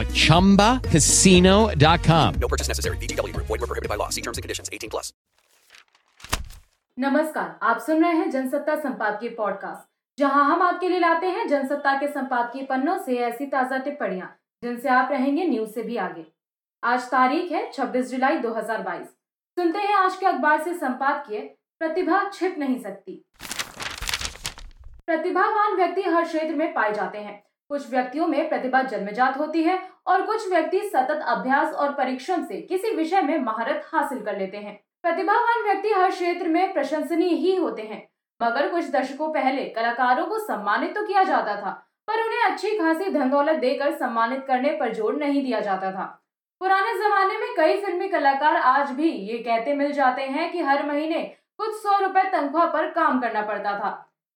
at ChumbaCasino.com. No purchase necessary. VGW Group. Void were prohibited by law. See terms and conditions. 18 plus. नमस्कार आप सुन रहे हैं जनसत्ता संपादकीय podcast जहाँ हम आपके लिए लाते हैं जनसत्ता के संपादकीय पन्नों से ऐसी ताज़ा टिप्पणियाँ जिनसे आप रहेंगे न्यूज़ से भी आगे आज तारीख है 26 जुलाई 2022 सुनते हैं आज के अखबार से संपादकीय प्रतिभा छिप नहीं सकती प्रतिभावान व्यक्ति हर क्षेत्र में पाए जाते हैं कुछ व्यक्तियों में प्रतिभा जन्मजात होती है और कुछ व्यक्ति सतत अभ्यास और परीक्षण से किसी विषय में महारत हासिल कर लेते हैं। प्रतिभावान व्यक्ति हर क्षेत्र में प्रशंसनीय ही होते हैं, मगर कुछ दशकों पहले कलाकारों को सम्मानित तो किया जाता था, पर उन्हें अच्छी खासी धन दौलत देकर सम्मानित करने पर ज़ोर नहीं दिया जाता था। पुराने जमाने में कई फिल्मी कलाकार आज भी ये कहते मिल जाते हैं कि हर महीने कुछ सौ रुपए तनख्वाह पर काम करना पड़ता था।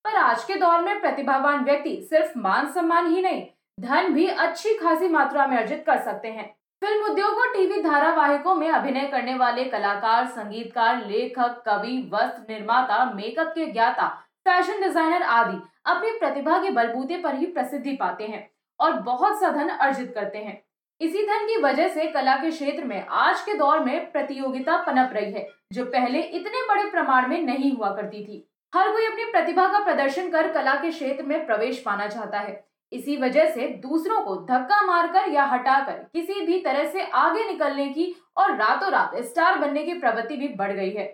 पर आज के दौर में प्रतिभावान व्यक्ति सिर्फ़ मान सम्मान ही नहीं, धन भी अच्छी खासी मात्रा में अर्जित कर सकते हैं। फ़िल्म उद्योग और टीवी धारावाहिकों में अभिनय करने वाले कलाकार, संगीतकार, लेखक, कवि, वस्त्र निर्माता, मेकअप के ज्ञाता, फ़ैशन डिज़ाइनर आदि अपनी प्रतिभा के बलबूते पर ही प्रसिद्धि पाते हैं और बहुत सा धन अर्जित करते हैं। इसी धन की वजह से कला के क्षेत्र में आज के दौर में प्रतियोगिता पनप रही है, जो पहले इतने बड़े प्रमाण में नहीं हुआ करती थी। हर कोई अपनी प्रतिभा का प्रदर्शन कर कला के क्षेत्र में प्रवेश पाना चाहता है। इसी वजह से दूसरों को धक्का मारकर या हटाकर किसी भी तरह से आगे निकलने की और रातों रात स्टार बनने की प्रवृत्ति भी बढ़ गई है।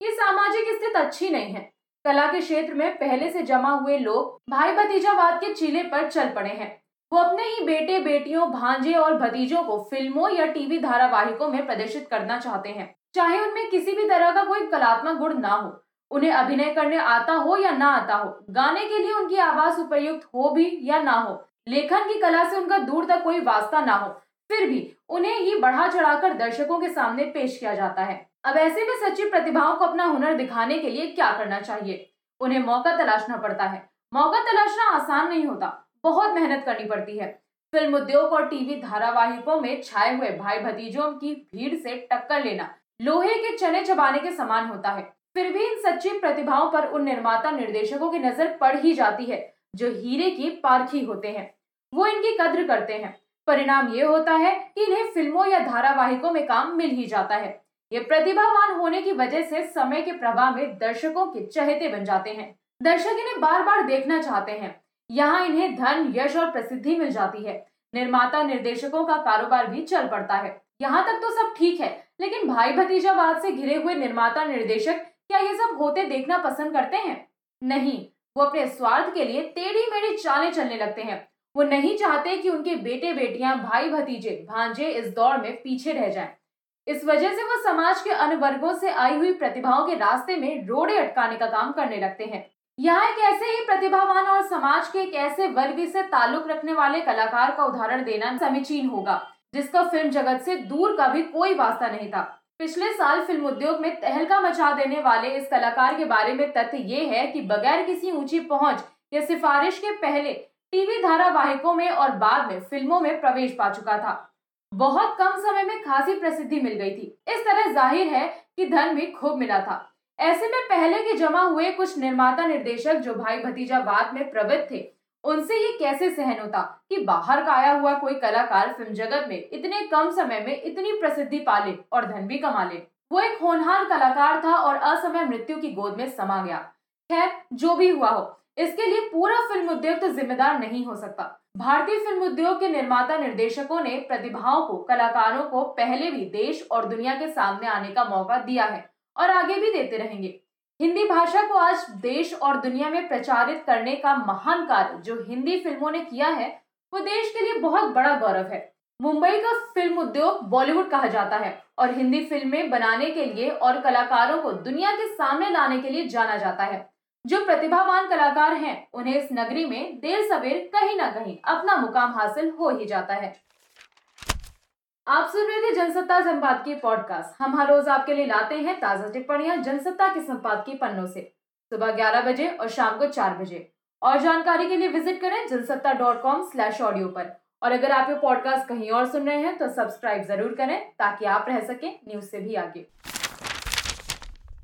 ये सामाजिक स्थिति अच्छी नहीं है। कला के क्षेत्र में पहले से जमा हुए लोग भाई भतीजावाद के चीले पर चल पड़े हैं। वो अपने ही बेटे बेटियों भांजे और भतीजों को फ़िल्मों या टीवी धारावाहिकों में प्रदर्शित करना चाहते हैं। चाहे उनमें किसी भी तरह का कोई कलात्मक गुण ना हो। उन्हें अभिनय करने आता हो या ना आता हो, गाने के लिए उनकी आवाज़ उपयुक्त हो भी या ना हो, लेखन की कला से उनका दूर तक कोई वास्ता ना हो, फिर भी उन्हें ही बढ़ा चढ़ाकर दर्शकों के सामने पेश किया जाता है। अब ऐसे में सच्ची प्रतिभाओं को अपना हुनर दिखाने के लिए क्या करना चाहिए? उन्हें मौका तलाशना पड़ता है। मौका तलाशना आसान नहीं होता, बहुत मेहनत करनी पड़ती है। फ़िल्म उद्योग और टीवी धारावाहिकों में छाए हुए भाई भतीजों की भीड़ से टक्कर लेना, लोहे के चने चबाने के समान होता है। फिर भी इन सच्ची प्रतिभाओं पर उन निर्माता निर्देशकों की नज़र पड़ ही जाती है, जो हीरे की पारखी होते हैं। वो इनकी कद्र करते हैं। परिणाम ये होता है कि इन्हें फ़िल्मों या धारावाहिकों में काम मिल ही जाता है। ये प्रतिभावान होने की वजह से समय के प्रभाव में दर्शकों के चहेते बन जाते हैं। दर्शक इन्हें बार बार देखना चाहते हैं। यहाँ इन्हें धन, यश और प्रसिद्धि मिल जाती है। निर्माता निर्देशकों का कारोबार भी चल पड़ता है। यहाँ तक तो सब ठीक है, लेकिन भाई भतीजावाद से घिरे हुए निर्माता निर्देशक क्या ये सब होते देखना पसंद करते हैं? नहीं, वो अपने स्वार्थ के लिए टेढ़ी मेढ़ी चालें चलने लगते हैं। वो नहीं चाहते कि उनके बेटे बेटियाँ भाई भतीजे भांजे इस दौड़ में पीछे रह जाएँ। इस वजह से वो समाज के अन्य वर्गों से आई हुई प्रतिभाओं के रास्ते में रोड़े अटकाने का काम करने लगते हैं। यहाँ एक ऐसे ही प्रतिभावान और समाज के एक ऐसे वर्ग से ताल्लुक रखने वाले कलाकार का उदाहरण देना समीचीन होगा, जिसका फ़िल्म जगत से दूर का भी कोई वास्ता नहीं था। पिछले साल फ़िल्म उद्योग में तहलका मचा देने वाले इस कलाकार के बारे में तथ्य ये है कि बगैर किसी ऊँची पहुँच या सिफारिश के पहले टीवी धारावाहिकों में और बाद में फ़िल्मों में प्रवेश पा चुका था। बहुत कम समय में खासी प्रसिद्धि मिल गई थी। इस तरह ज़ाहिर है कि धन भी खूब मिला था। ऐसे में पहले के जमा हुए कुछ निर्माता निर्देशक जो भाई भतीजावाद में प्रवृत्त थे उनसे ये कैसे सहन होता कि बाहर का आया हुआ कोई कलाकार फ़िल्म जगत में इतने कम समय में इतनी प्रसिद्धि पाले और धन भी कमा ले? वो एक होनहार कलाकार था और असमय मृत्यु की गोद में समा गया। खैर, जो भी हुआ हो, इसके लिए पूरा फ़िल्म उद्योग तो जिम्मेदार नहीं हो सकता। भारतीय फ़िल्म उद्योग के निर्माता निर्देशकों ने प्रतिभाओं को, कलाकारों को पहले भी देश और दुनिया के सामने आने का मौका दिया है और आगे भी देते रहेंगे। हिंदी भाषा को आज देश और दुनिया में प्रचारित करने का महान कार्य जो हिंदी फ़िल्मों ने किया है, वो देश के लिए बहुत बड़ा गौरव है। मुंबई का फ़िल्म उद्योग बॉलीवुड कहा जाता है और हिंदी फ़िल्में बनाने के लिए और कलाकारों को दुनिया के सामने लाने के लिए जाना जाता है। जो प्रतिभावान कलाकार हैं, उन्हें इस नगरी में देर सवेर कहीं ना कहीं अपना मुकाम हासिल हो ही जाता है। आप सुन रहे थे जनसत्ता संपादकीय पॉडकास्ट। हम हर रोज आपके लिए लाते हैं ताज़ा टिप्पणियाँ जनसत्ता के संपादकीय पन्नों से। सुबह ग्यारह बजे और शाम को चार बजे। और जानकारी के लिए विज़िट करें Jansatta dot com slash audio पर। और अगर आप ये पॉडकास्ट कहीं और सुन रहे हैं तो सब्सक्राइब ज़रूर करें ताकि आप रह सकें न्यूज़ से भी आगे।